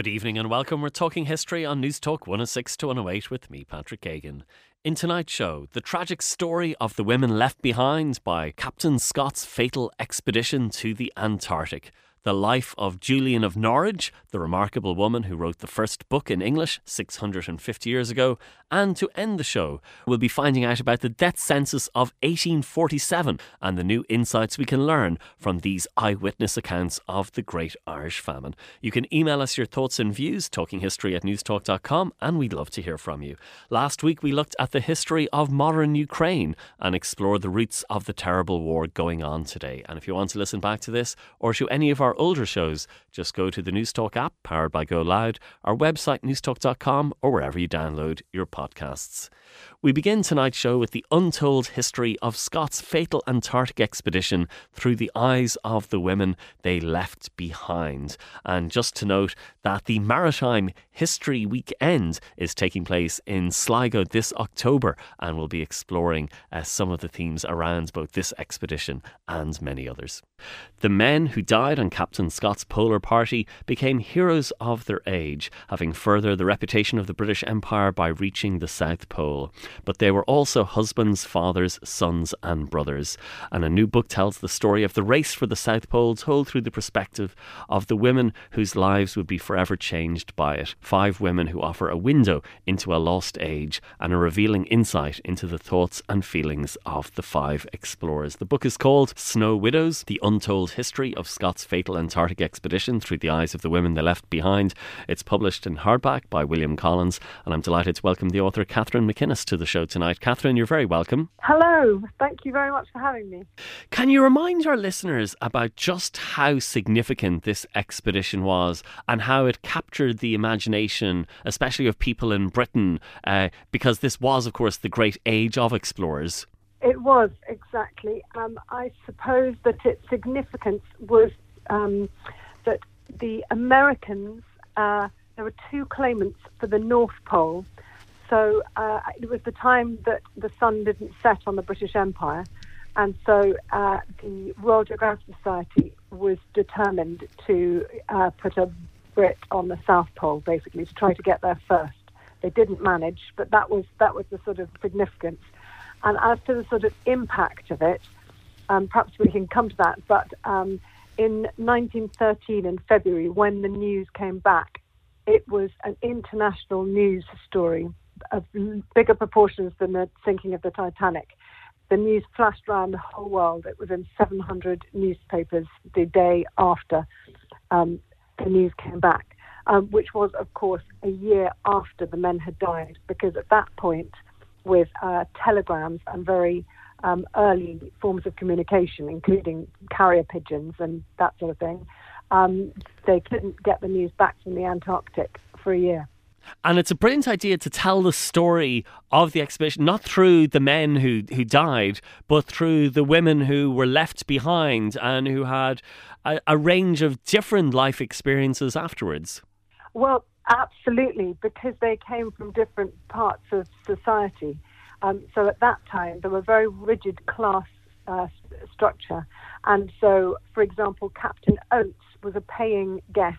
Good evening and welcome. We're talking history on News Talk 106 to 108 with me, Patrick Geoghegan. In tonight's show, the tragic story of the women left behind by Captain Scott's fatal expedition to the Antarctic the life of Julian of Norwich, the remarkable woman who wrote the first book in English 650 years ago, and to end the show, we'll be finding out about the death census of 1847 and the new insights we can learn from these eyewitness accounts of the Great Irish Famine. You can email us your thoughts and views, talkinghistory at newstalk.com, and we'd love to hear from you. Last week, we looked at the history of modern Ukraine and explored the roots of the terrible war going on today. And if you want to listen back to this or to any of our older shows, just go to the Newstalk app powered by Go Loud, our website newstalk.com, or wherever you download your podcasts. We begin tonight's show with the untold history of Scott's fatal Antarctic expedition through the eyes of the women they left behind. And just to note that the Maritime History Weekend is taking place in Sligo this October and we'll be exploring uh, some of the themes around both this expedition and many others. The men who died on Captain Scott's polar party became heroes of their age, having furthered the reputation of the British Empire by reaching the South Pole. But they were also husbands, fathers, sons, and brothers. And a new book tells the story of the race for the South Pole, told through the perspective of the women whose lives would be forever changed by it. Five women who offer a window into a lost age and a revealing insight into the thoughts and feelings of the five explorers. The book is called Snow Widows The Untold History of Scott's Fatal Antarctic Expedition Through the Eyes of the Women They Left Behind. It's published in hardback by William Collins, and I'm delighted to welcome the author Katherine To the show tonight. Katherine, you're very welcome. Hello. Thank you very much for having me. Can you remind our listeners about just how significant this expedition was and how it captured the imagination, especially of people in Britain, uh, because this was, of course, the great age of explorers? It was, exactly. Um, I suppose that its significance was um, that the Americans, uh, there were two claimants for the North Pole so uh, it was the time that the sun didn't set on the British Empire, and so uh, the Royal Geographical Society was determined to uh, put a Brit on the South Pole, basically to try to get there first. They didn't manage, but that was that was the sort of significance. And as to the sort of impact of it, um, perhaps we can come to that. But um, in 1913, in February, when the news came back, it was an international news story of bigger proportions than the sinking of the Titanic. The news flashed around the whole world. It was in 700 newspapers the day after um, the news came back, um, which was, of course, a year after the men had died, because at that point, with uh, telegrams and very um, early forms of communication, including carrier pigeons and that sort of thing, um, they couldn't get the news back from the Antarctic for a year. And it's a brilliant idea to tell the story of the exhibition, not through the men who, who died, but through the women who were left behind and who had a, a range of different life experiences afterwards. Well, absolutely, because they came from different parts of society. Um, so at that time, there were very rigid class uh, structure. And so, for example, Captain Oates was a paying guest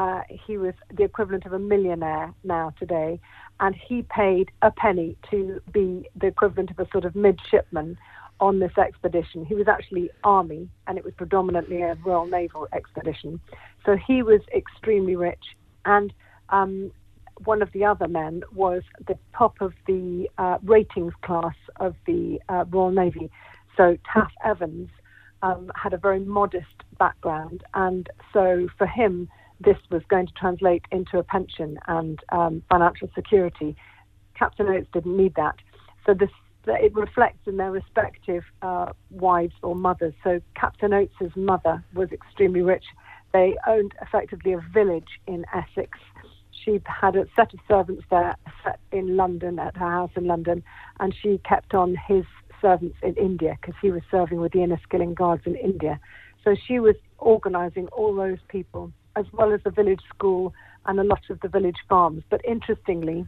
uh, he was the equivalent of a millionaire now today, and he paid a penny to be the equivalent of a sort of midshipman on this expedition. He was actually army, and it was predominantly a Royal Naval expedition. So he was extremely rich, and um, one of the other men was the top of the uh, ratings class of the uh, Royal Navy. So Taff Evans um, had a very modest background, and so for him this was going to translate into a pension and um, financial security. Captain Oates didn't need that. So this it reflects in their respective uh, wives or mothers. So Captain Oates's mother was extremely rich. They owned effectively a village in Essex. She had a set of servants there in London at her house in London, and she kept on his servants in India because he was serving with the Enniskillen Guards in India. So she was organising all those people, as well as the village school and a lot of the village farms. But interestingly,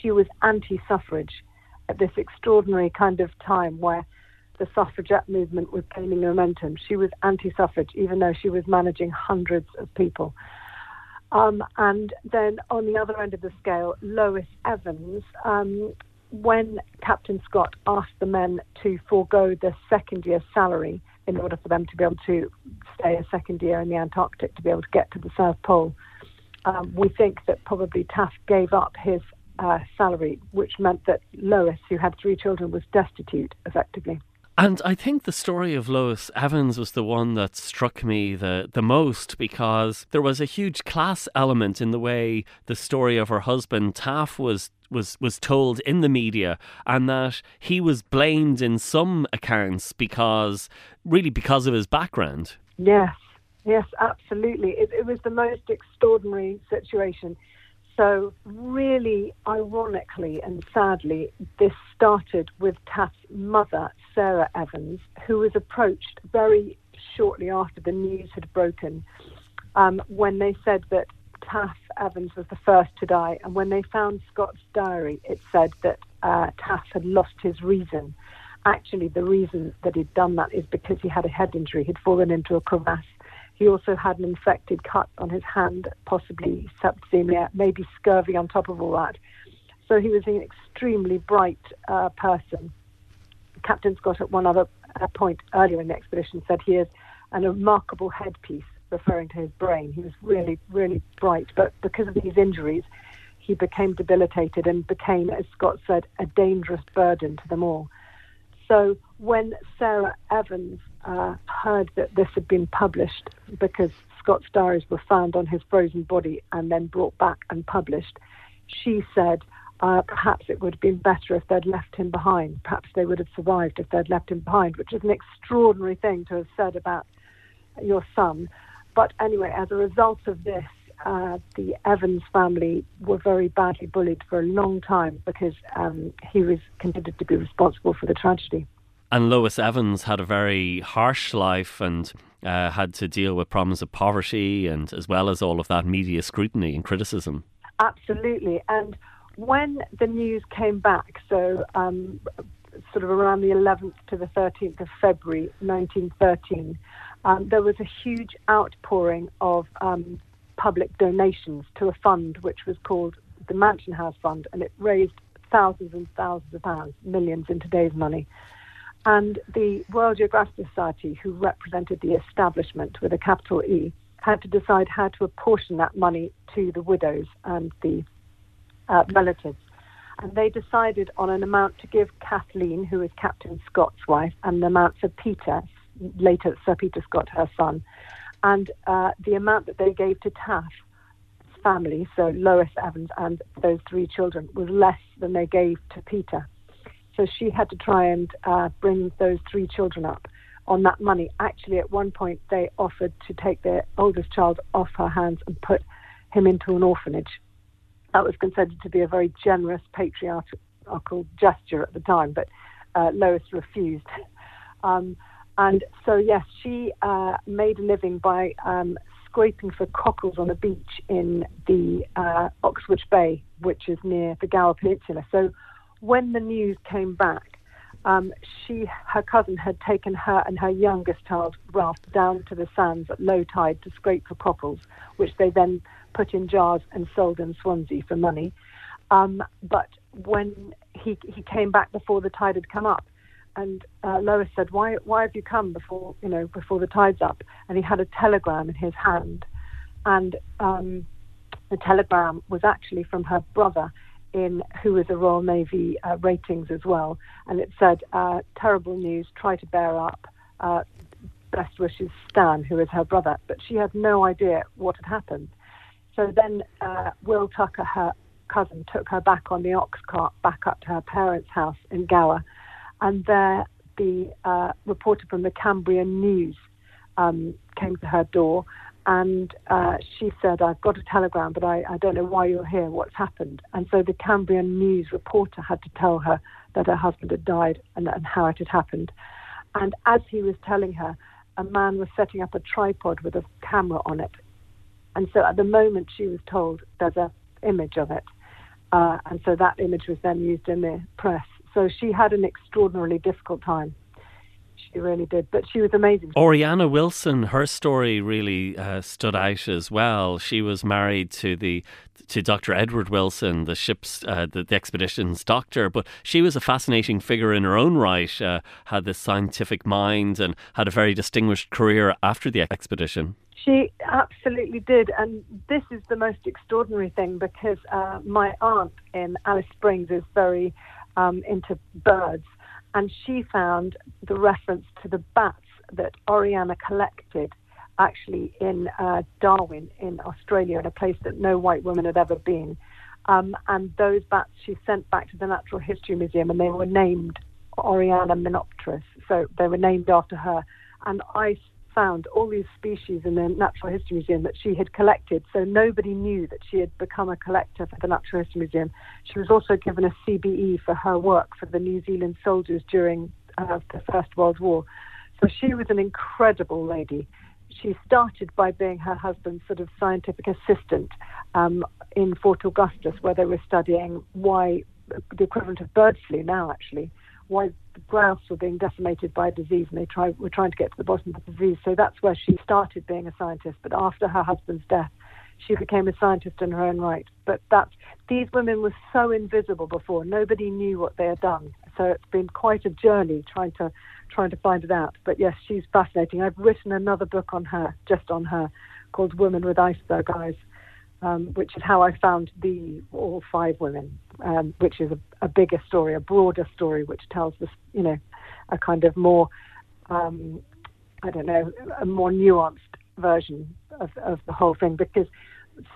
she was anti suffrage at this extraordinary kind of time where the suffragette movement was gaining momentum. She was anti suffrage, even though she was managing hundreds of people. Um, and then on the other end of the scale, Lois Evans, um, when Captain Scott asked the men to forego their second year salary in order for them to be able to stay a second year in the Antarctic to be able to get to the South Pole, um, we think that probably Taff gave up his uh, salary, which meant that Lois, who had three children, was destitute effectively. And I think the story of Lois Evans was the one that struck me the, the most because there was a huge class element in the way the story of her husband Taff was was was told in the media and that he was blamed in some accounts because really because of his background. Yes, yes, absolutely. It, it was the most extraordinary situation. So, really, ironically and sadly, this started with Taff's mother, Sarah Evans, who was approached very shortly after the news had broken um, when they said that Taff Evans was the first to die. And when they found Scott's diary, it said that uh, Taff had lost his reason. Actually, the reason that he'd done that is because he had a head injury. He'd fallen into a crevasse he also had an infected cut on his hand, possibly septicemia, maybe scurvy on top of all that. So he was an extremely bright uh, person. Captain Scott, at one other uh, point earlier in the expedition, said he is an remarkable headpiece, referring to his brain. He was really, really bright, but because of these injuries, he became debilitated and became, as Scott said, a dangerous burden to them all. So when Sarah Evans uh, heard that this had been published because Scott's diaries were found on his frozen body and then brought back and published, she said uh, perhaps it would have been better if they'd left him behind. Perhaps they would have survived if they'd left him behind, which is an extraordinary thing to have said about your son. But anyway, as a result of this, uh, the Evans family were very badly bullied for a long time because um, he was considered to be responsible for the tragedy. And Lois Evans had a very harsh life and uh, had to deal with problems of poverty and as well as all of that media scrutiny and criticism. Absolutely. And when the news came back, so um, sort of around the 11th to the 13th of February 1913, um, there was a huge outpouring of um, public donations to a fund which was called the Mansion House Fund, and it raised thousands and thousands of pounds, millions in today's money. And the Royal Geographical Society, who represented the establishment with a capital E, had to decide how to apportion that money to the widows and the uh, relatives. And they decided on an amount to give Kathleen, who is Captain Scott's wife, and the amount for Peter, later Sir Peter Scott, her son, and uh, the amount that they gave to Taff's family, so Lois Evans and those three children, was less than they gave to Peter. So she had to try and uh, bring those three children up on that money. Actually, at one point, they offered to take their oldest child off her hands and put him into an orphanage. That was considered to be a very generous patriarchal gesture at the time, but uh, Lois refused. Um, and so, yes, she uh, made a living by um, scraping for cockles on a beach in the uh, Oxwich Bay, which is near the Gower Peninsula. So when the news came back, um, she, her cousin, had taken her and her youngest child, Ralph, down to the sands at low tide to scrape for cockles, which they then put in jars and sold in Swansea for money. Um, but when he he came back before the tide had come up, and uh, Lois said, "Why why have you come before you know before the tide's up?" And he had a telegram in his hand, and um, the telegram was actually from her brother in who was a Royal Navy uh, ratings as well, and it said, uh, "Terrible news. Try to bear up. Uh, best wishes, Stan, who is her brother." But she had no idea what had happened. So then uh, Will Tucker, her cousin took her back on the ox cart back up to her parents' house in Gower, and there the uh, reporter from the Cambrian News um, came to her door, and uh, she said, "I've got a telegram, but I, I don't know why you're here. What's happened?" And so the Cambrian News reporter had to tell her that her husband had died and, and how it had happened. And as he was telling her, a man was setting up a tripod with a camera on it. And so at the moment she was told there's a image of it. Uh, and so that image was then used in the press. So she had an extraordinarily difficult time. She really did, but she was amazing. Oriana Wilson, her story really uh, stood out as well. She was married to the to Dr. Edward Wilson, the ship's uh, the, the, expedition's doctor, but she was a fascinating figure in her own right. Uh, had this scientific mind and had a very distinguished career after the expedition. She absolutely did, and this is the most extraordinary thing because uh, my aunt in Alice Springs is very um, into birds, and she found the reference to the bats that Oriana collected actually in uh, Darwin in Australia, in a place that no white woman had ever been. Um, and those bats she sent back to the Natural History Museum, and they were named Oriana Miniopterus, so they were named after her. And I found all these species in the Natural History Museum that she had collected, so nobody knew that she had become a collector for the Natural History Museum. She was also given a CBE for her work for the New Zealand soldiers during uh, the First World War. So she was an incredible lady. She started by being her husband's sort of scientific assistant um, in Fort Augustus, where they were studying why the equivalent of bird flu now, actually, why the grouse were being decimated by disease, and they try, were trying to get to the bottom of the disease. So that's where she started being a scientist. But after her husband's death, she became a scientist in her own right. But that these women were so invisible before; nobody knew what they had done. So it's been quite a journey trying to trying to find it out. But yes, she's fascinating. I've written another book on her, just on her, called Women with Iceberg Eyes um, which is how I found the all five women, um, which is a, a, bigger story, a broader story, which tells this, you know, a kind of more, um, I don't know, a more nuanced version of, of the whole thing. Because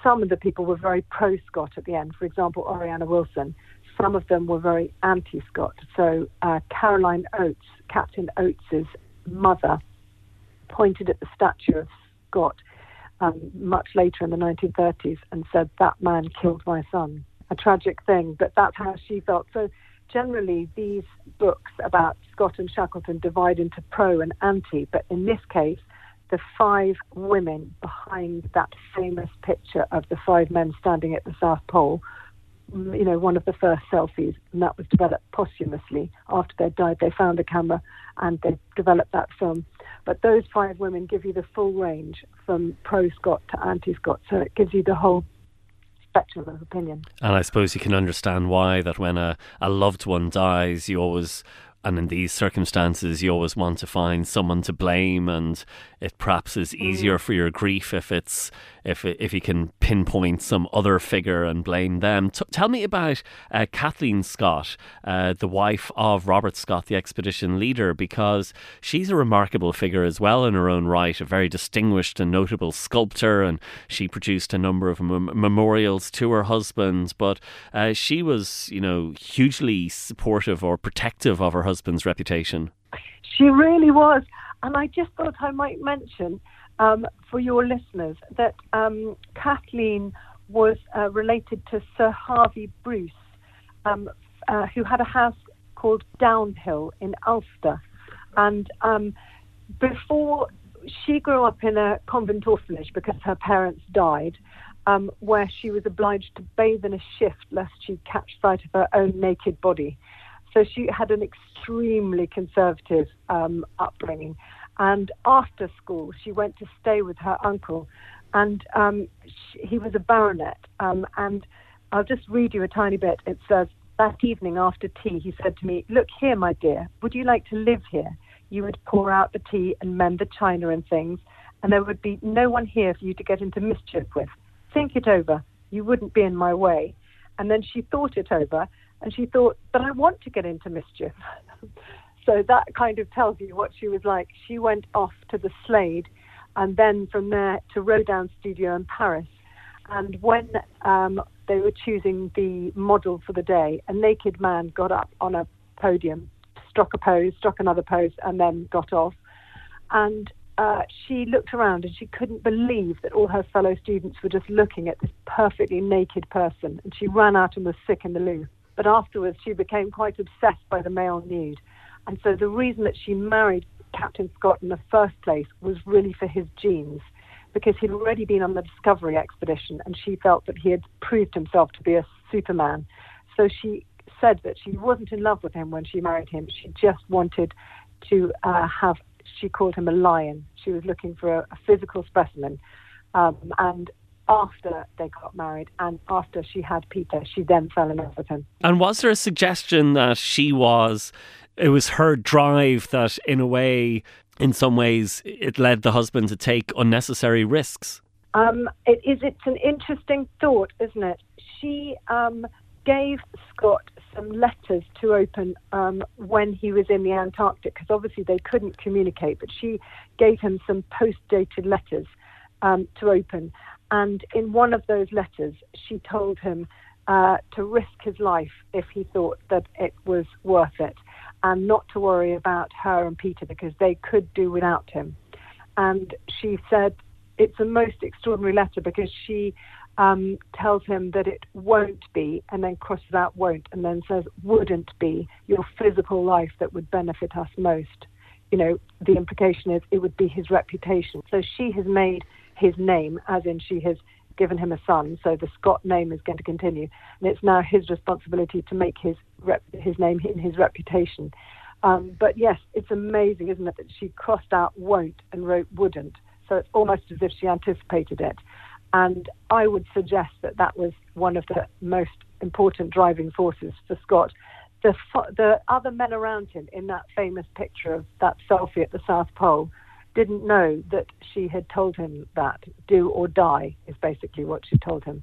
some of the people were very pro Scott at the end. For example, Oriana Wilson. Some of them were very anti Scott. So uh, Caroline Oates, Captain Oates's mother, pointed at the statue of Scott um, much later in the 1930s and said, That man killed my son. A tragic thing, but that's how she felt. So, generally, these books about Scott and Shackleton divide into pro and anti, but in this case, the five women behind that famous picture of the five men standing at the South Pole, you know, one of the first selfies, and that was developed posthumously after they died. They found a camera and they developed that film. But those five women give you the full range from pro Scott to anti Scott. So it gives you the whole spectrum of opinion. And I suppose you can understand why that when a, a loved one dies, you always and in these circumstances, you always want to find someone to blame, and it perhaps is easier mm. for your grief if it's if if you can pinpoint some other figure and blame them. T- tell me about uh, Kathleen Scott, uh, the wife of Robert Scott, the expedition leader, because she's a remarkable figure as well in her own right, a very distinguished and notable sculptor, and she produced a number of mem- memorials to her husband. But uh, she was, you know, hugely supportive or protective of her husband's reputation. She really was. And I just thought I might mention um, for your listeners that um, Kathleen was uh, related to Sir Hervey Bruce, um, uh, who had a house called Downhill in Ulster. And um, before she grew up in a convent orphanage because her parents died, um, where she was obliged to bathe in a shift lest she catch sight of her own naked body. So she had an extremely conservative um, upbringing. And after school, she went to stay with her uncle, and um, she, he was a baronet. Um, and I'll just read you a tiny bit. It says, That evening after tea, he said to me, Look here, my dear, would you like to live here? You would pour out the tea and mend the china and things, and there would be no one here for you to get into mischief with. Think it over. You wouldn't be in my way. And then she thought it over, and she thought, but I want to get into mischief. so that kind of tells you what she was like. She went off to the Slade and then from there to Rodin Studio in Paris. And when um, they were choosing the model for the day, a naked man got up on a podium, struck a pose, struck another pose, and then got off. And uh, she looked around and she couldn't believe that all her fellow students were just looking at this perfectly naked person. And she ran out and was sick in the loo. But afterwards, she became quite obsessed by the male nude. And so the reason that she married Captain Scott in the first place was really for his genes, because he'd already been on the Discovery expedition and she felt that he had proved himself to be a Superman. So she said that she wasn't in love with him when she married him. She just wanted to uh, have, she called him a lion. She was looking for a, a physical specimen. Um, and after they got married and after she had Peter, she then fell in love with him. And was there a suggestion that she was, it was her drive that, in a way, in some ways, it led the husband to take unnecessary risks? Um, it is. It's an interesting thought, isn't it? She um, gave Scott some letters to open um, when he was in the Antarctic, because obviously they couldn't communicate. But she gave him some post-dated letters um, to open, and in one of those letters, she told him uh, to risk his life if he thought that it was worth it, and not to worry about her and Peter because they could do without him. And she said it's a most extraordinary letter because she um, tells him that it won't be, and then crosses out won't, and then says wouldn't be your physical life that would benefit us most. You know, the implication is it would be his reputation. So she has made his name, as in she has given him a son, so the Scott name is going to continue, and it's now his responsibility to make his rep, his name in his reputation. Um, but yes, it's amazing, isn't it, that she crossed out won't and wrote wouldn't. So it's almost as if she anticipated it. And I would suggest that that was one of the most important driving forces for Scott. The, the other men around him in that famous picture of that selfie at the South Pole didn't know that she had told him that do or die is basically what she told him.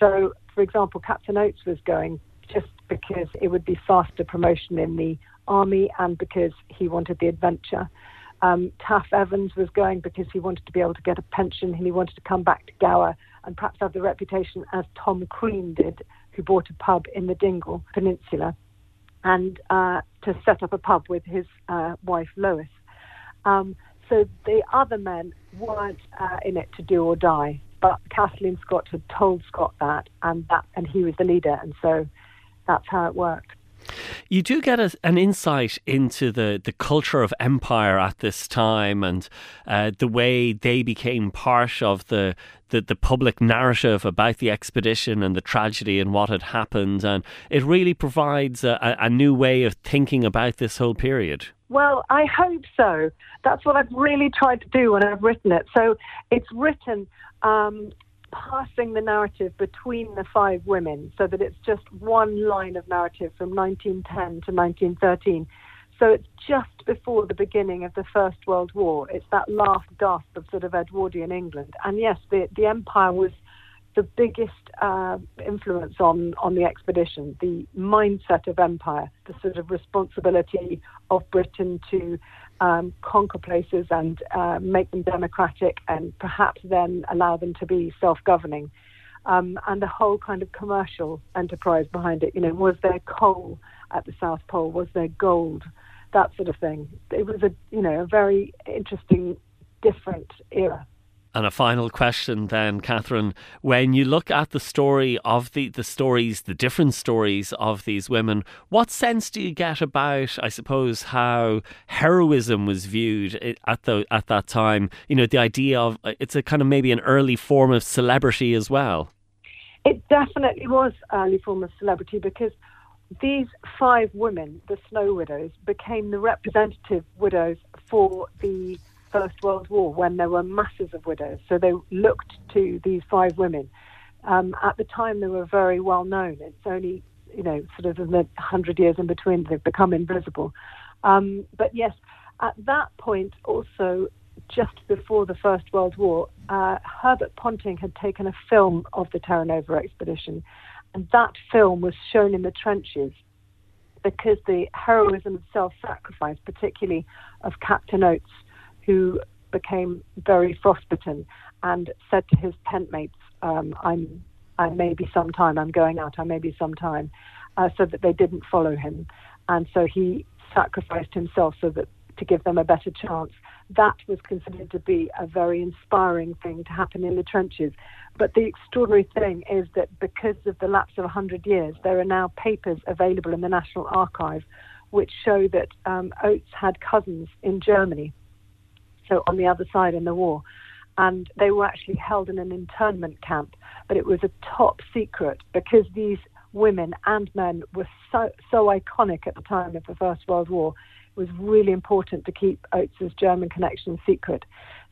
So, for example, Captain Oates was going just because it would be faster promotion in the army and because he wanted the adventure. Um, Taff Evans was going because he wanted to be able to get a pension and he wanted to come back to Gower and perhaps have the reputation as Tom Crean did, who bought a pub in the Dingle Peninsula, and uh, to set up a pub with his uh, wife Lois. Um, so the other men weren't uh, in it to do or die, but Kathleen Scott had told Scott that, and that, and he was the leader, and so that's how it worked. You do get a, an insight into the, the culture of empire at this time and uh, the way they became part of the, the, the public narrative about the expedition and the tragedy and what had happened. And it really provides a, a new way of thinking about this whole period. Well, I hope so. That's what I've really tried to do when I've written it. So it's written um, passing the narrative between the five women so that it's just one line of narrative from 1910 to 1913. So it's just before the beginning of the First World War. It's that last gasp of sort of Edwardian England. And yes, the, the empire was the biggest uh, influence on, on the expedition, the mindset of empire, the sort of responsibility of Britain to um, conquer places and uh, make them democratic and perhaps then allow them to be self governing. Um, and the whole kind of commercial enterprise behind it. You know, was there coal at the South Pole? Was there gold? That sort of thing. It was a, you know, a very interesting, different era. And a final question then, Katherine. When you look at the story of the, the stories, the different stories of these women, what sense do you get about, I suppose, how heroism was viewed at the at that time? You know, the idea of uh, it's a kind of maybe an early form of celebrity as well. It definitely was early form of celebrity because these five women, the Snow Widows, became the representative widows for the First World War when there were masses of widows. So they looked to these five women. Um, at the time, they were very well known. It's only, you know, sort of in the hundred years in between they've become invisible. Um, but yes, at that point, also just before the First World War, uh, Herbert Ponting had taken a film of the Terra Nova expedition, and that film was shown in the trenches because the heroism of self-sacrifice, particularly of Captain Oates, who became very frostbitten and said to his tent mates, um, I'm I may be some time, I'm going out, I may be some time, uh, so that they didn't follow him. And so he sacrificed himself so that to give them a better chance. That was considered to be a very inspiring thing to happen in the trenches. But the extraordinary thing is that because of the lapse of 100 years, there are now papers available in the National Archive which show that um, Oates had cousins in Germany, so on the other side in the war. And they were actually held in an internment camp, but it was a top secret because these women and men were so, so iconic at the time of the First World War. It was really important to keep Oates's German connection secret.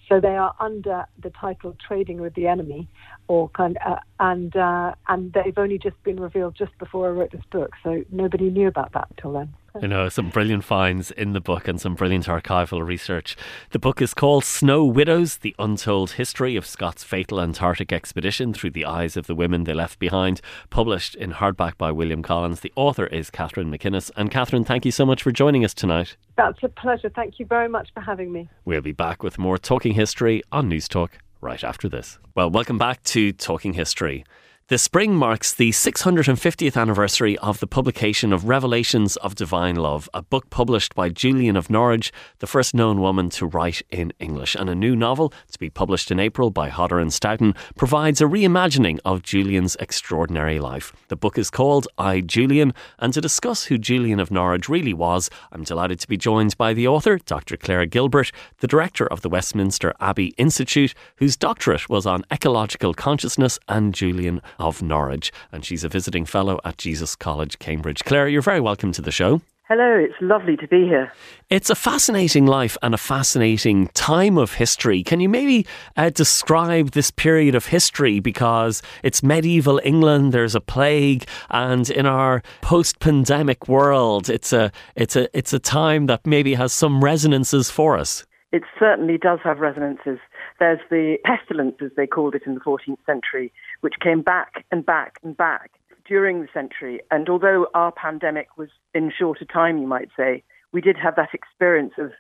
So they are under the title "Trading with the Enemy," or kind, uh, and uh, and they've only just been revealed just before I wrote this book. So nobody knew about that until then. You know, some brilliant finds in the book and some brilliant archival research. The book is called Snow Widows The Untold History of Scott's Fatal Antarctic Expedition Through the Eyes of the Women They Left Behind, published in hardback by William Collins. The author is Katherine MacInnes. And Katherine, thank you so much for joining us tonight. That's a pleasure. Thank you very much for having me. We'll be back with more Talking History on News Talk right after this. Well, welcome back to Talking History. The spring marks the 650th anniversary of the publication of Revelations of Divine Love, a book published by Julian of Norwich, the first known woman to write in English. And a new novel, to be published in April by Hodder and Stoughton, provides a reimagining of Julian's extraordinary life. The book is called I, Julian, and to discuss who Julian of Norwich really was, I'm delighted to be joined by the author, Dr. Claire Gilbert, the director of the Westminster Abbey Institute, whose doctorate was on ecological consciousness, and Julian of Norwich, and she's a visiting fellow at Jesus College, Cambridge. Claire, you're very welcome to the show. Hello, it's lovely to be here. It's a fascinating life and a fascinating time of history. Can you maybe uh, describe this period of history because it's medieval England, there's a plague, and in our post-pandemic world, it's a it's a it's a time that maybe has some resonances for us. It certainly does have resonances. There's the pestilence, as they called it in the 14th century, which came back and back and back during the century. And although our pandemic was in shorter time, you might say, we did have that experience of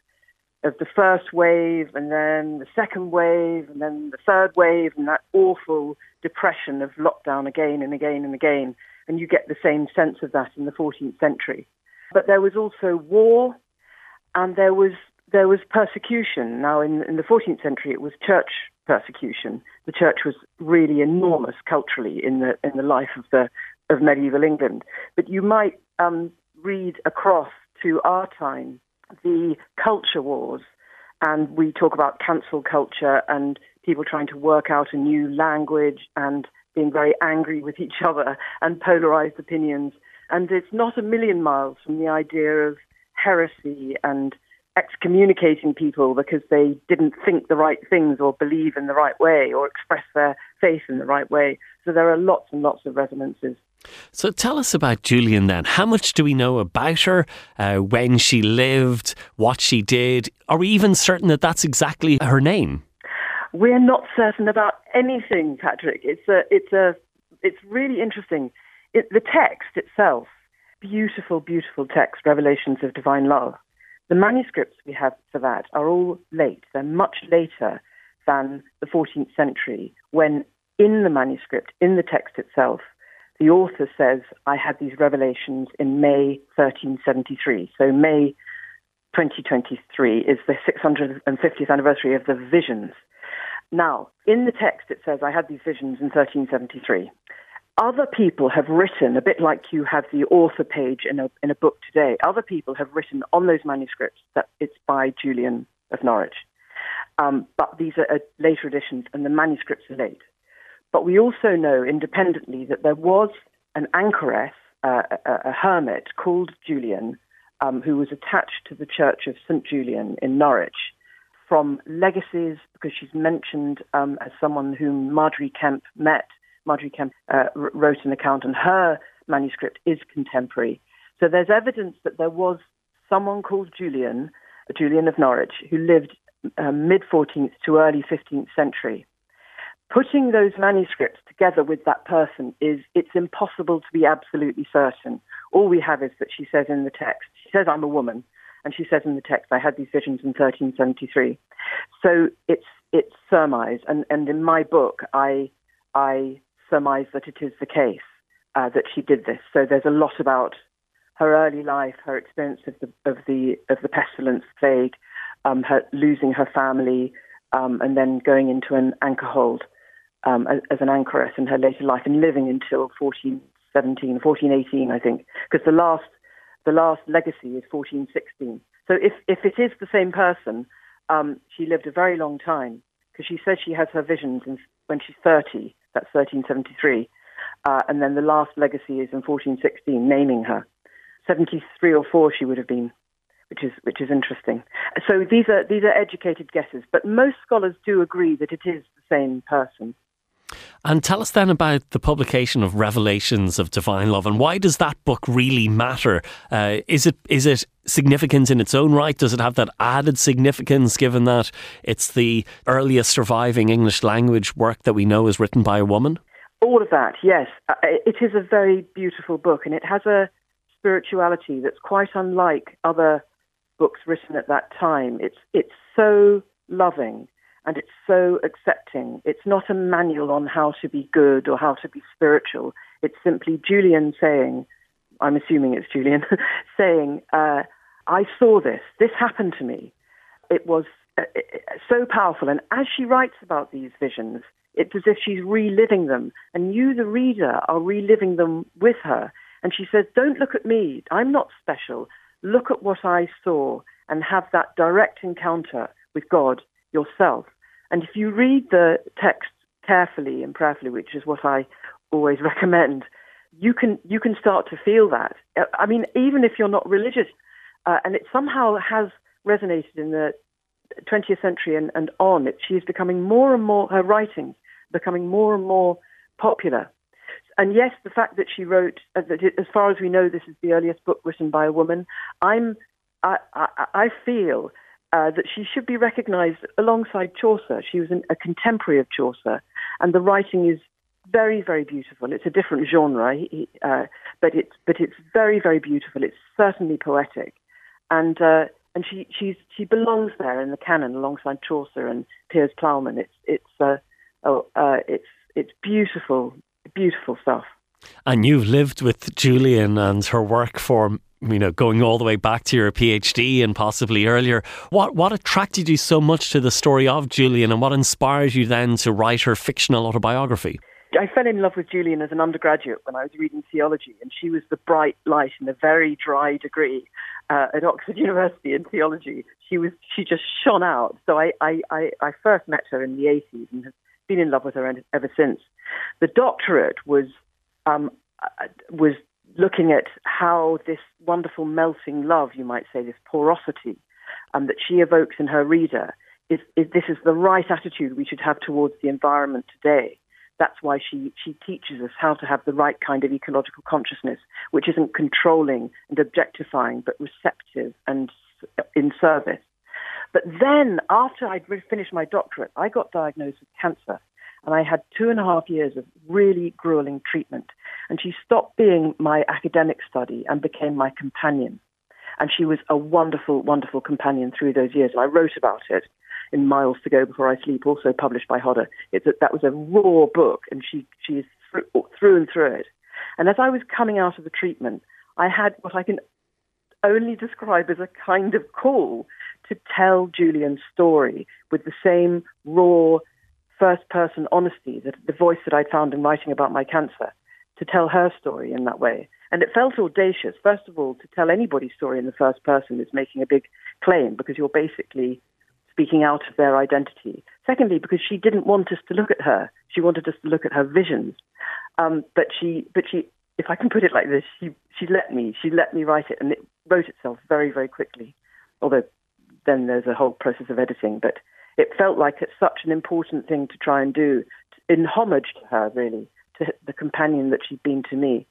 of the first wave and then the second wave and then the third wave and that awful depression of lockdown again and again and again. And you get the same sense of that in the 14th century. But there was also war and there was there was persecution. Now, in, in the 14th century, it was church persecution. The church was really enormous culturally in the in the life of the of medieval England. But you might um, read across to our time the culture wars, and we talk about cancel culture and people trying to work out a new language and being very angry with each other and polarized opinions. And it's not a million miles from the idea of heresy and excommunicating people because they didn't think the right things or believe in the right way or express their faith in the right way. So there are lots and lots of resonances. So tell us about Julian then. How much do we know about her, uh, when she lived, what she did? Are we even certain that that's exactly her name? We're not certain about anything, Patrick. It's a, it's a, it's really interesting. It, the text itself, beautiful, beautiful text, Revelations of Divine Love the manuscripts we have for that are all late. They're much later than the 14th century, when in the manuscript, in the text itself, the author says, I had these revelations in May 1373. So May 2023 is the 650th anniversary of the visions. Now, in the text, it says, I had these visions in 1373 other people have written, a bit like you have the author page in a, in a book today, other people have written on those manuscripts that it's by Julian of Norwich. Um, but these are uh, later editions and the manuscripts are late. But we also know independently that there was an anchoress, uh, a, a, hermit called Julian, um, who was attached to the Church of St. Julian in Norwich from legacies, because she's mentioned um, as someone whom Margery Kempe met Margery Kempe uh, wrote an account, and her manuscript is contemporary. So there's evidence that there was someone called Julian, Julian of Norwich, who lived uh, mid 14th to early 15th century. Putting those manuscripts together with that person is it's impossible to be absolutely certain. All we have is that she says in the text, she says I'm a woman, and she says in the text I had these visions in 1373. So it's it's surmise, and and in my book I I surmise that it is the case uh, that she did this. So there's a lot about her early life, her experience of the of the of the pestilence, plague, um, her losing her family, um, and then going into an anchor hold um, as, as, an anchoress in her later life, and living until 1417, 1418, I think, because the last the last legacy is 1416. So if if it is the same person, um, she lived a very long time because she says she has her visions when she's 30. That's 1373. Uh, and then the last legacy is in 1416, naming her. 73 or 4 she would have been, which is which is interesting. So these are these are educated guesses, but most scholars do agree that it is the same person. And tell us then about the publication of Revelations of Divine Love, and why does that book really matter? Uh, is it is it significant in its own right? Does it have that added significance, given that it's the earliest surviving English language work that we know is written by a woman? All of that, yes. Uh, it is a very beautiful book, and it has a spirituality that's quite unlike other books written at that time. It's it's so loving and it's so accepting. It's not a manual on how to be good or how to be spiritual. It's simply Julian saying, I'm assuming it's Julian, saying, uh, I saw this. This happened to me. It was uh, so powerful. And as she writes about these visions, it's as if she's reliving them, and you, the reader, are reliving them with her. And she says, Don't look at me. I'm not special. Look at what I saw and have that direct encounter with God yourself. And if you read the text carefully and prayerfully, which is what I always recommend, you can you can start to feel that. I mean, even if you're not religious, uh, and it somehow has resonated in the 20th century and, and on. It, she is becoming more and more her writings becoming more and more popular. And yes, the fact that she wrote, uh, that as far as we know, this is the earliest book written by a woman. I'm, I, I, I feel uh, that she should be recognised alongside Chaucer. She was an, a contemporary of Chaucer, and the writing is very, very beautiful. It's a different genre, uh, but it's but it's very, very beautiful. It's certainly poetic, and uh, and she she's she belongs there in the canon alongside Chaucer and Piers Plowman. It's it's uh, oh, uh, it's it's beautiful, beautiful stuff. And you've lived with Julian and her work for you know, going all the way back to your PhD and possibly earlier. What what attracted you so much to the story of Julian, and what inspired you then to write her fictional autobiography? I fell in love with Julian as an undergraduate when I was reading theology, and she was the bright light in a very dry degree uh, at Oxford University in theology. She was she just shone out. So I I, I, I first met her in the 80s and have been in love with her ever since. The doctorate was um, uh, was looking at how this wonderful melting love, you might say, this porosity um, that she evokes in her reader, is, is, this is the right attitude we should have towards the environment today. That's why she, she teaches us how to have the right kind of ecological consciousness, which isn't controlling and objectifying, but receptive and in service. But then, after I'd finished my doctorate, I got diagnosed with cancer and I had two and a half years of really grueling treatment. And she stopped being my academic study and became my companion. And she was a wonderful, wonderful companion through those years. And I wrote about it in Miles to Go Before I Sleep, also published by Hodder. It's a, that was a raw book, and she, she is through, oh, through and through it. And as I was coming out of the treatment, I had what I can only describe as a kind of call to tell Julian's story with the same raw, first person honesty, the, the voice that I'd found in writing about my cancer, to tell her story in that way. And it felt audacious. First of all, to tell anybody's story in the first person is making a big claim because you're basically speaking out of their identity. Secondly, because she didn't want us to look at her. She wanted us to look at her visions. Um, but she, but she, if I can put it like this, she, she let me. She let me write it, and it wrote itself very, very quickly. Although then there's a whole process of editing. But it felt like it's such an important thing to try and do in homage to her, really, to the companion that she'd been to me.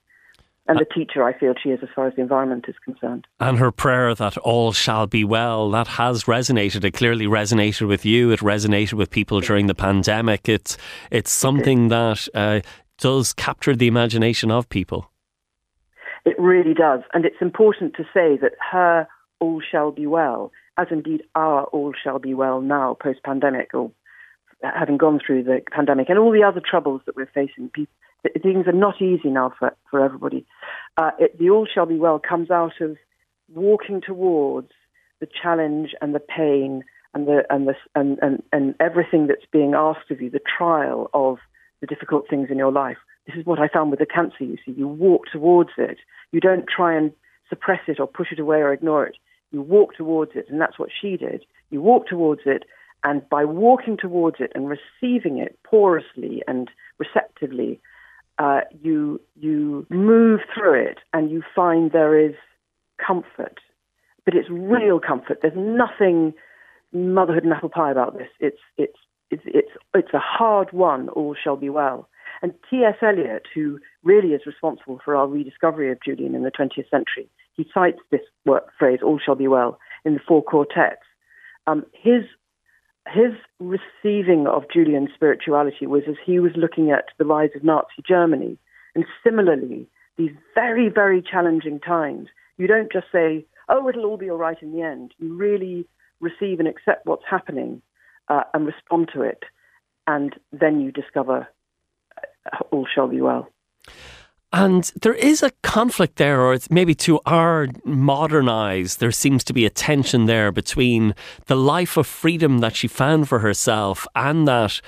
And the teacher I feel she is as far as the environment is concerned. And her prayer that all shall be well, that has resonated. It clearly resonated with you. It resonated with people during the pandemic. It's, it's something that uh, does capture the imagination of people. It really does. And it's important to say that her all shall be well as indeed our all shall be well now post pandemic or having gone through the pandemic and all the other troubles that we're facing, things are not easy now for, for everybody. Uh, it, the all shall be well comes out of walking towards the challenge and the pain and the and the and, and, and everything that's being asked of you, the trial of the difficult things in your life. This is what I found with the cancer. You see, you walk towards it. You don't try and suppress it or push it away or ignore it. You walk towards it, and that's what she did. You walk towards it, and by walking towards it and receiving it porously and receptively, uh, you you move through it, and you find there is comfort, but it's real comfort. There's nothing motherhood and apple pie about this. It's it's it's it's it's a hard one. All shall be well. And T.S. Eliot, who really is responsible for our rediscovery of Julian in the 20th century, he cites this phrase, all shall be well, in the four quartets. Um, his, his receiving of Julian's spirituality was as he was looking at the rise of Nazi Germany. And similarly, these very, very challenging times, you don't just say, oh, it'll all be all right in the end. You really receive and accept what's happening uh, and respond to it. And then you discover uh, all shall be well. And there is a conflict there, or it's maybe to our modern eyes, there seems to be a tension there between the life of freedom that she found for herself and that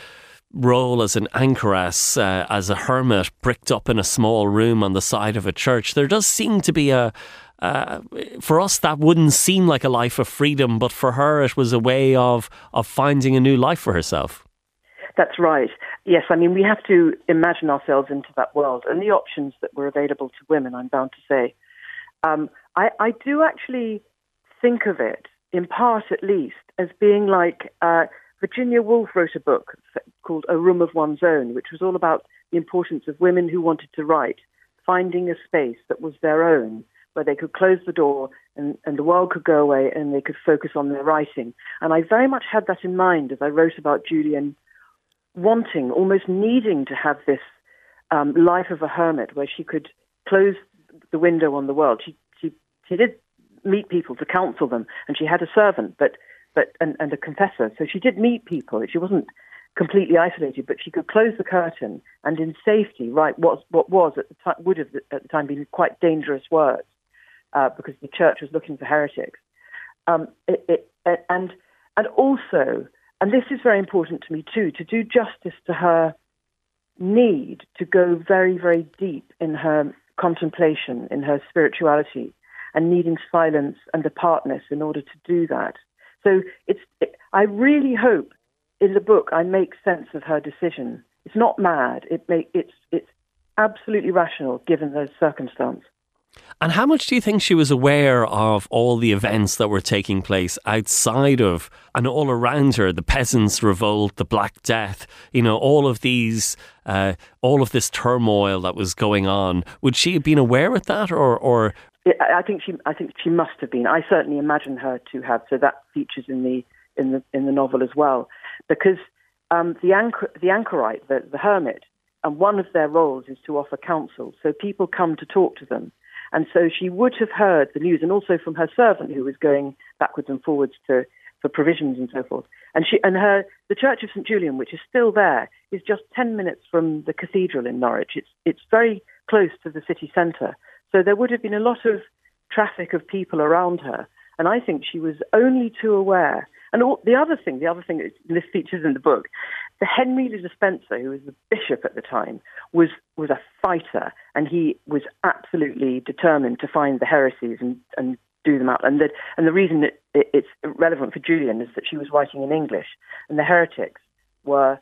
role as an anchoress, uh, as a hermit, bricked up in a small room on the side of a church. There does seem to be a, uh, for us, that wouldn't seem like a life of freedom, but for her, it was a way of of finding a new life for herself. That's right. Yes, I mean, we have to imagine ourselves into that world and the options that were available to women, I'm bound to say. Um, I, I, do actually think of it, in part at least, as being like uh, Virginia Woolf wrote a book called A Room of One's Own, which was all about the importance of women who wanted to write, finding a space that was their own, where they could close the door and, and the world could go away and they could focus on their writing. And I very much had that in mind as I wrote about Julian wanting, almost needing to have this um, life of a hermit where she could close the window on the world. She, she, she did meet people to counsel them, and she had a servant, but, but and, and a confessor. So she did meet people. She wasn't completely isolated, but she could close the curtain and in safety write what, what was at the time, would have at the time been quite dangerous words uh, because the church was looking for heretics. Um, it, it, and, and also, and this is very important to me too, to do justice to her need to go very, very deep in her contemplation, in her spirituality, and needing silence and apartness in order to do that. So it's, it, I really hope in the book I make sense of her decision. It's not mad. It it's, it's absolutely rational given the circumstance. And how much do you think she was aware of all the events that were taking place outside of and all around her? The peasants' revolt, the Black Death, you know, all of these, uh, all of this turmoil that was going on. Would she have been aware of that, or, or? I think she, I think she must have been. I certainly imagine her to have. So that features in the in the in the novel as well, because um, the anchor, the anchorite, the, the hermit, and one of their roles is to offer counsel. So people come to talk to them and so she would have heard the news, and also from her servant who was going backwards and forwards to for provisions and so forth. And she and her the Church of St Julian, which is still there, is just ten minutes from the cathedral in Norwich. It's it's very close to the city centre. So there would have been a lot of traffic of people around her. And I think she was only too aware. And all, the other thing, the other thing this features in the book, the Henry le Despencer, who was the bishop at the time, was was a fighter, and he was absolutely determined to find the heresies and, and do them out. And the, and the reason that it's relevant for Julian is that she was writing in English, and the heretics were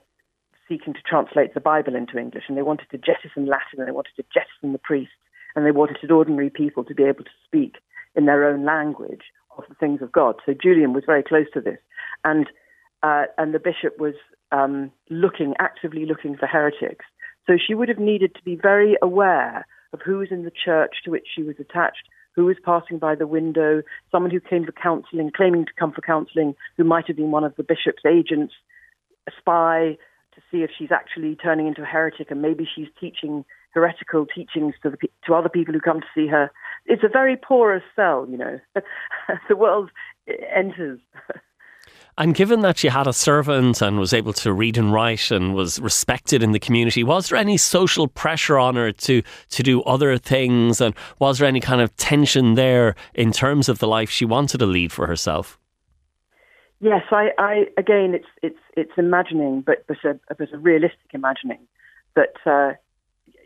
seeking to translate the Bible into English, and they wanted to jettison Latin, and they wanted to jettison the priests, and they wanted ordinary people to be able to speak in their own language of the things of God. So Julian was very close to this, and uh, and the bishop was um, looking actively looking for heretics. So she would have needed to be very aware of who was in the church to which she was attached, who was passing by the window, someone who came for counselling, claiming to come for counselling, who might have been one of the bishop's agents, a spy to see if she's actually turning into a heretic and maybe she's teaching heretical teachings to the to other people who come to see her. It's a very porous cell, you know. the world enters. And given that she had a servant and was able to read and write and was respected in the community, was there any social pressure on her to, to do other things? And was there any kind of tension there in terms of the life she wanted to lead for herself? Yes, I, I again, it's it's it's imagining, but but a, but a realistic imagining. But uh,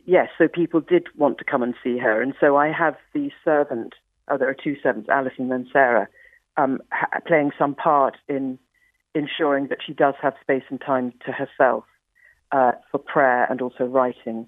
yes, so people did want to come and see her, and so I have the servant. Oh, there are two servants, Alison and Sarah, um, ha- playing some part in ensuring that she does have space and time to herself uh, for prayer and also writing,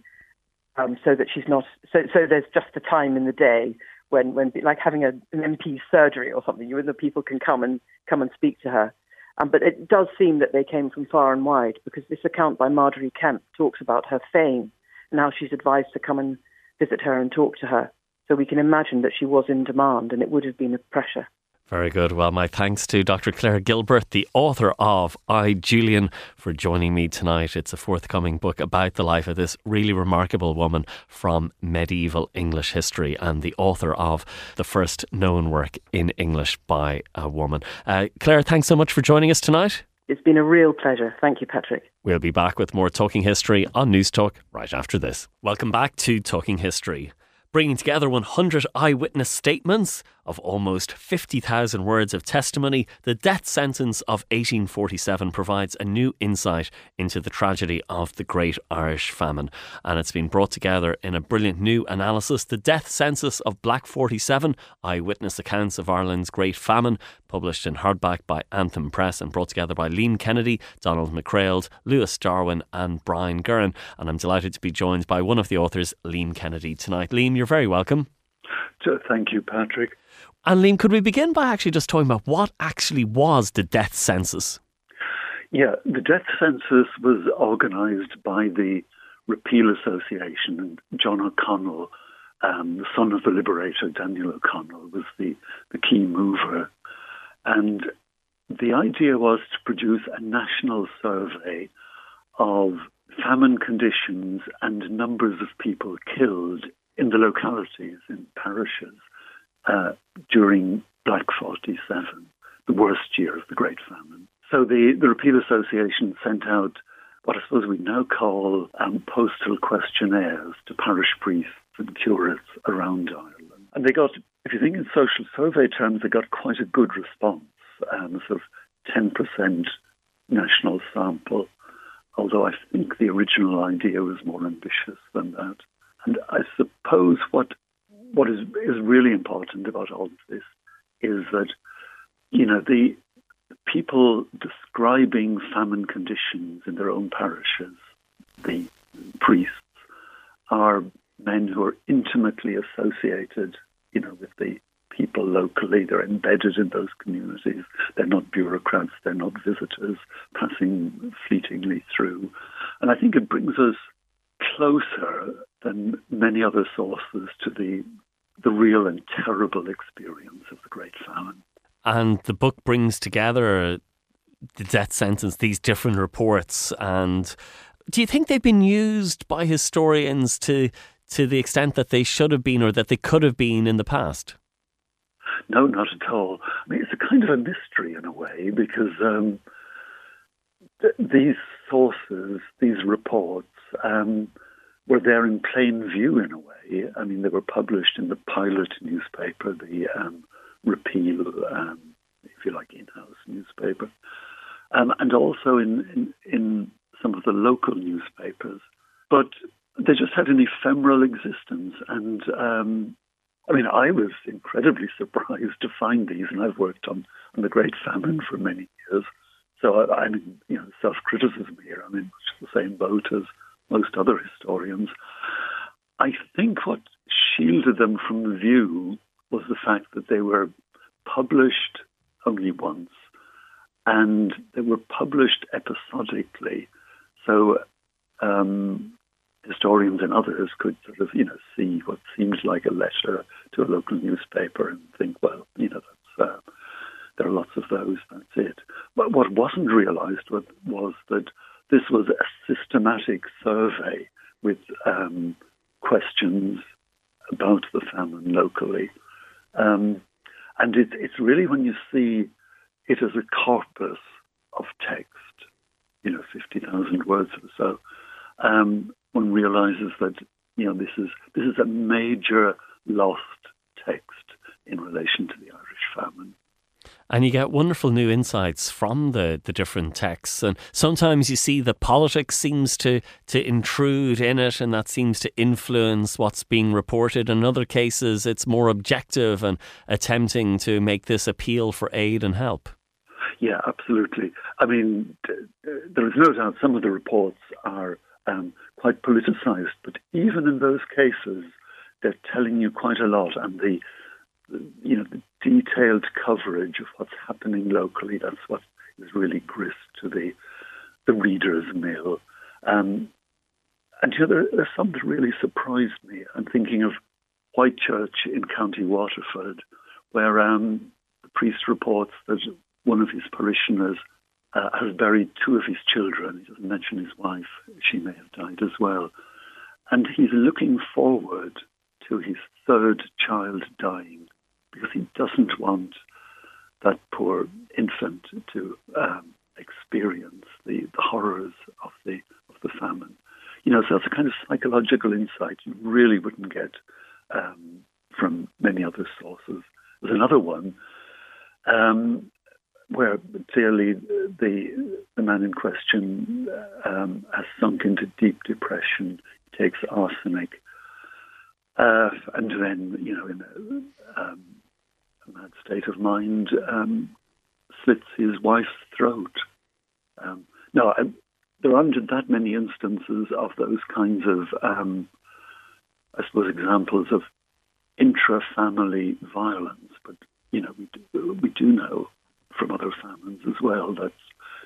um, so that she's not. So, so there's just the time in the day when, when like having a, an MP surgery or something, you know, people can come and come and speak to her. Um, but it does seem that they came from far and wide because this account by Margery Kempe talks about her fame and how she's advised to come and visit her and talk to her. So we can imagine that she was in demand and it would have been a pressure. Very good. Well, my thanks to Dr. Claire Gilbert, the author of I, Julian, for joining me tonight. It's a forthcoming book about the life of this really remarkable woman from medieval English history and the author of the first known work in English by a woman. Uh, Claire, thanks so much for joining us tonight. It's been a real pleasure. Thank you, Patrick. We'll be back with more Talking History on Newstalk right after this. Welcome back to Talking History. Bringing together 100 eyewitness statements of almost 50,000 words of testimony, the death census of 1847 provides a new insight into the tragedy of the Great Irish Famine. And it's been brought together in a brilliant new analysis The Death Census of Black 47 Eyewitness Accounts of Ireland's Great Famine, published in hardback by Anthem Press and brought together by Liam Kennedy, Donald MacRaild, Lewis Darwen, and Brian Gurrin. And I'm delighted to be joined by one of the authors, Liam Kennedy, tonight. Liam, you're very welcome. Thank you, Patrick. And Liam, could we begin by actually just talking about what actually was the death census? Yeah, the death census was organised by the Repeal Association, and John O'Connell, um, the son of the liberator Daniel O'Connell, was the, the key mover. And the idea was to produce a national survey of famine conditions and numbers of people killed in the localities, in parishes uh, during Black 47, the worst year of the Great Famine. So the, the Repeal Association sent out what I suppose we now call um, postal questionnaires to parish priests and curates around Ireland. And they got, if you think in social survey terms, they got quite a good response, um, sort of 10% national sample, although I think the original idea was more ambitious than that. And I suppose what what is is really important about all of this is that you know the people describing famine conditions in their own parishes, the priests, are men who are intimately associated, you know, with the people locally. They're embedded in those communities. They're not bureaucrats. They're not visitors passing fleetingly through. And I think it brings us closer than many other sources to the the real and terrible experience of the Great Famine. And the book brings together the death census, these different reports, and do you think they've been used by historians to to the extent that they should have been or that they could have been in the past? No, not at all. I mean, it's a kind of a mystery in a way because um, th- these sources, these reports, um, were there in plain view in a way. I mean, they were published in the pilot newspaper, the um, Repeal, um, if you like, in-house newspaper, um, and also in, in, in some of the local newspapers. But they just had an ephemeral existence, and um, I mean, I was incredibly surprised to find these, and I've worked on, on the Great Famine for many years. So I, I'm in you know self-criticism here. I'm in much the same boat as most other historians. I think what shielded them from view was the fact that they were published only once and they were published episodically. So um, historians and others could sort of, you know, see what seems like a letter to a local newspaper and think, well, you know, uh, there are lots of those, that's it. But what wasn't realized was, was that this was a systematic survey with um, questions about the famine locally. Um, and it, it's really when you see it as a corpus of text, you know, 50,000 words or so, um, one realizes that, you know, this is, this is a major lost text in relation to the Irish famine. And you get wonderful new insights from the, the different texts. And sometimes you see that politics seems to, to intrude in it and that seems to influence what's being reported. In other cases, it's more objective and attempting to make this appeal for aid and help. Yeah, absolutely. I mean, there is no doubt some of the reports are um, quite politicized, but even in those cases, they're telling you quite a lot. And the, you know, the detailed coverage of what's happening locally, that's what is really grist to the, the reader's mill. Um, and you know, there, there's some that really surprised me. I'm thinking of Whitechurch in County Waterford, where um, the priest reports that one of his parishioners uh, has buried two of his children. He doesn't mention his wife. She may have died as well. And he's looking forward to his third child dying because he doesn't want that poor infant to um, experience the, the horrors of the of the famine. You know, so it's a kind of psychological insight you really wouldn't get um, from many other sources. There's another one um, where clearly the the man in question um, has sunk into deep depression, takes arsenic, uh, and then you know in a, um, a mad state of mind um, slits his wife's throat. Um, no, I, there aren't that many instances of those kinds of, um, I suppose, examples of intra-family violence, but you know we do, we do know from other famines as well. that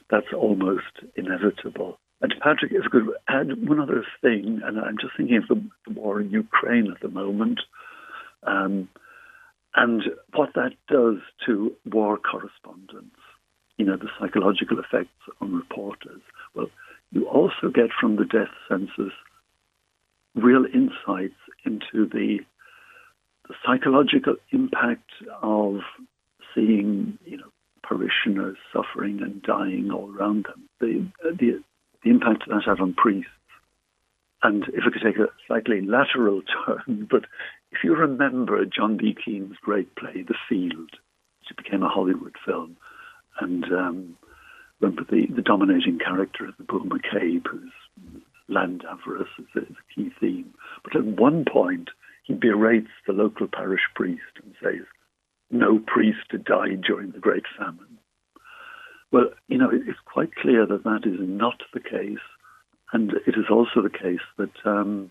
that's almost inevitable. And Patrick, if I could add one other thing, and I'm just thinking of the, war in Ukraine at the moment, um, and what that does to war correspondence. You know, the psychological effects on reporters. Well, you also get from the death census real insights into the the psychological impact of seeing, you know, parishioners suffering and dying all around them, the, the, the impact that had on priests. And if I could take a slightly lateral turn, but if you remember John B. Keane's great play, The Field, which became a Hollywood film, and um, remember the, the dominating character of the Bull McCabe, whose land avarice is a, is a key theme. But at one point, he berates the local parish priest and says, no priest died during the Great Famine. Well, you know, it's quite clear that that is not the case, and it is also the case that um,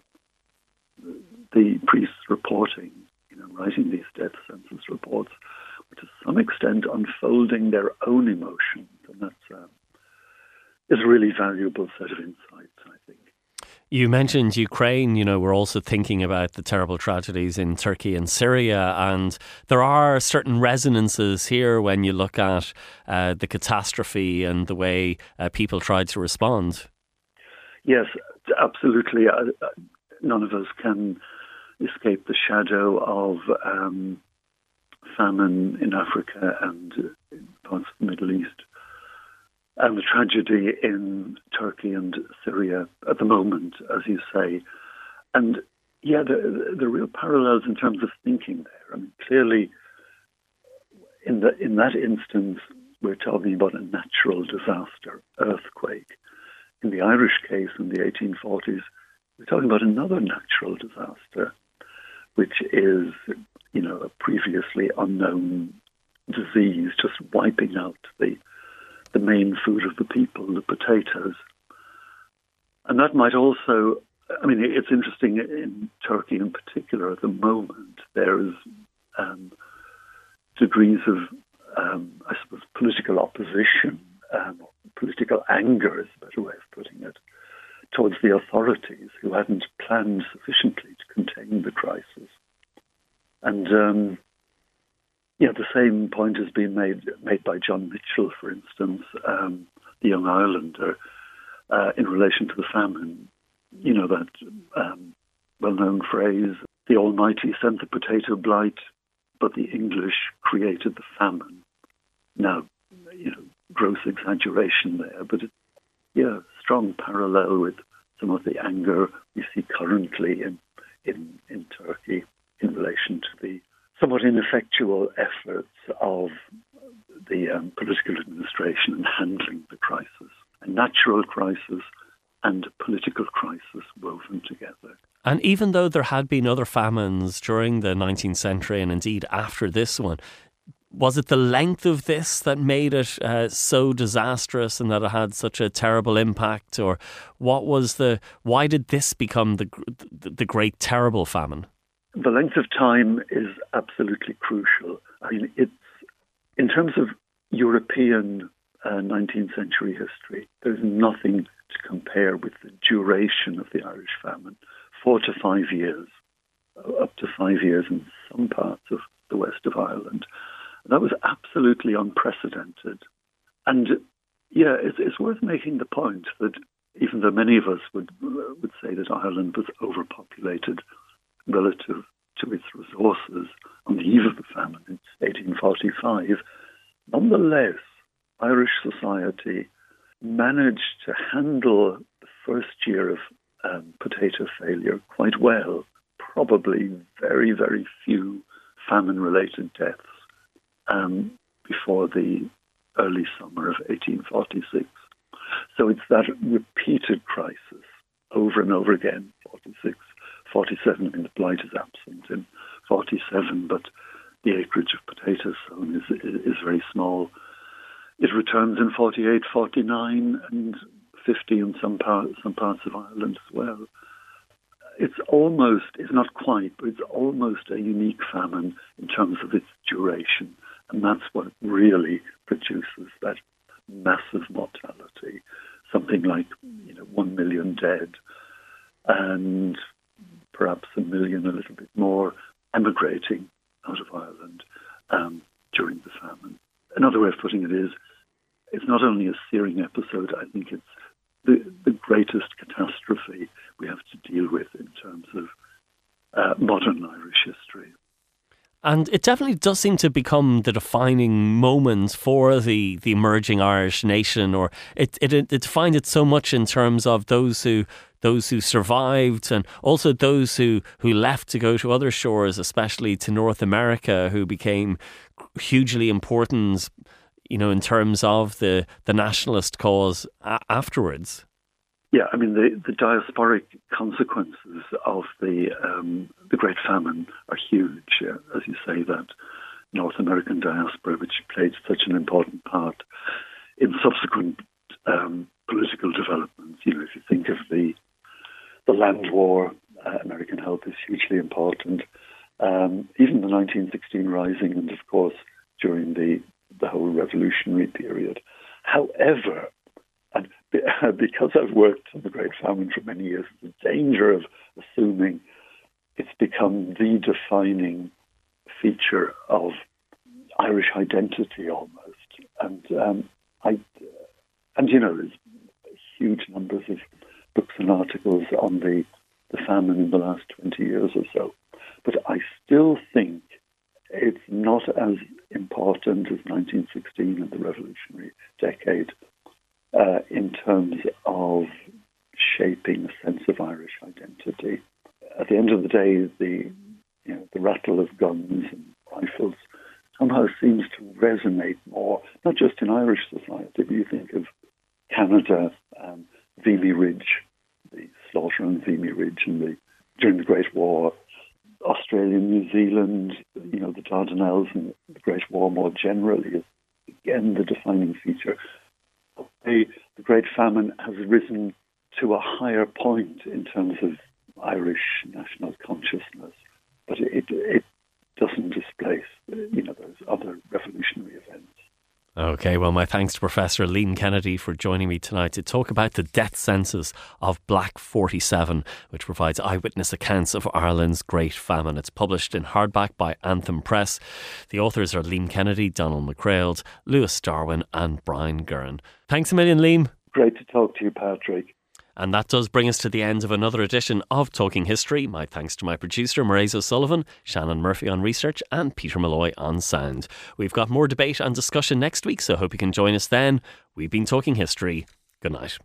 the priests reporting, you know, writing these death census reports, to some extent unfolding their own emotions, and that's um, is a really valuable set of insights, I think. You mentioned Ukraine. You know, we're also thinking about the terrible tragedies in Turkey and Syria, and there are certain resonances here when you look at uh, the catastrophe and the way uh, people tried to respond. Yes, absolutely. Uh, uh none of us can escape the shadow of um, famine in Africa and parts of the Middle East and the tragedy in Turkey and Syria at the moment, as you say. And yeah, the, the real parallels in terms of thinking there. I mean, clearly, in the in that instance, we're talking about a natural disaster, earthquake. In the Irish case, in the 1840s, we're talking about another natural disaster, which is, you know, a previously unknown disease just wiping out the the main food of the people, the potatoes. And that might also, I mean, it's interesting in Turkey in particular at the moment, there is um, degrees of, um, I suppose, political opposition, um, political anger is a better way of putting it, towards the authorities who hadn't planned sufficiently to contain the crisis. And um, yeah, the same point has been made made by John Mitchel, for instance, um, the young Irelander, uh, in relation to the famine. You know that um, well-known phrase: "The Almighty sent the potato blight, but the English created the famine." Now, you know, gross exaggeration there, but it, yeah, strong parallel with some of the anger we see currently in in, in Turkey in relation to the somewhat ineffectual efforts of the um, political administration in handling the crisis, a natural crisis and a political crisis woven together. And even though there had been other famines during the 19th century and indeed after this one, was it the length of this that made it uh, so disastrous and that it had such a terrible impact, or what was the? Why did this become the the, great terrible famine? The length of time is absolutely crucial. I mean, it's in terms of European uh, 19th century history. There's nothing to compare with the duration of the Irish famine, four to five years, up to five years in some parts of the west of Ireland. That was absolutely unprecedented. And yeah, it's, it's worth making the point that even though many of us would would say that Ireland was overpopulated relative to its resources on the eve of the famine in 1845, nonetheless, Irish society managed to handle the first year of um, potato failure quite well. Probably very, very few famine related deaths um, before the early summer of 1846. So it's that repeated crisis over and over again 46, 47. I mean, the blight is absent in 47, but the acreage of potatoes sown is, is very small. It returns in 48, 49, and 50 in some, part, some parts of Ireland as well. It's almost, it's not quite, but it's almost a unique famine in terms of its duration. And that's what really produces that massive mortality, something like you know one million dead, and perhaps a million, a little bit more, emigrating out of Ireland um, during the famine. Another way of putting it is, it's not only a searing episode. I think it's the the greatest catastrophe we have to deal with in terms of uh, modern Irish history. And it definitely does seem to become the defining moment for the, the emerging Irish nation, or it, it, it defined it so much in terms of those who those who survived and also those who, who left to go to other shores, especially to North America, who became hugely important, you know, in terms of the, the nationalist cause a- afterwards. Yeah, I mean the, the diasporic consequences of the um, the Great Famine are huge. As you say, that North American diaspora, which played such an important part in subsequent um, political developments. You know, if you think of the the land war, uh, American help is hugely important. Um, even the 1916 Rising, and of course during the the whole revolutionary period. However, because I've worked on the Great Famine for many years, the danger of assuming it's become the defining feature of Irish identity almost. And um, I, and you know, there's huge numbers of books and articles on the, the famine in the last 20 years or so. But I still think it's not as important as 1916 and the revolutionary decade uh, in terms of shaping a sense of Irish identity. At the end of the day, the you know, the rattle of guns and rifles somehow seems to resonate more, not just in Irish society, but you think of Canada, um, Vimy Ridge, the slaughter on Vimy Ridge and the, during the Great War, Australia, New Zealand, you know, the Dardanelles and the Great War more generally is again the defining feature the, the Great Famine has risen to a higher point in terms of Irish national consciousness, but it, it doesn't displace, you know, those other revolutionary events. Okay, well, my thanks to Professor Liam Kennedy for joining me tonight to talk about the death census of Black 47, which provides eyewitness accounts of Ireland's Great Famine. It's published in hardback by Anthem Press. The authors are Liam Kennedy, Donald MacRaild, Lewis Darwen, and Brian Gurrin. Thanks a million, Liam. Great to talk to you, Patrick. And that does bring us to the end of another edition of Talking History. My thanks to my producer, Mairead O'Sullivan, Shannon Murphy on research, and Peter Malloy on sound. We've got more debate and discussion next week, so hope you can join us then. We've been talking history. Good night.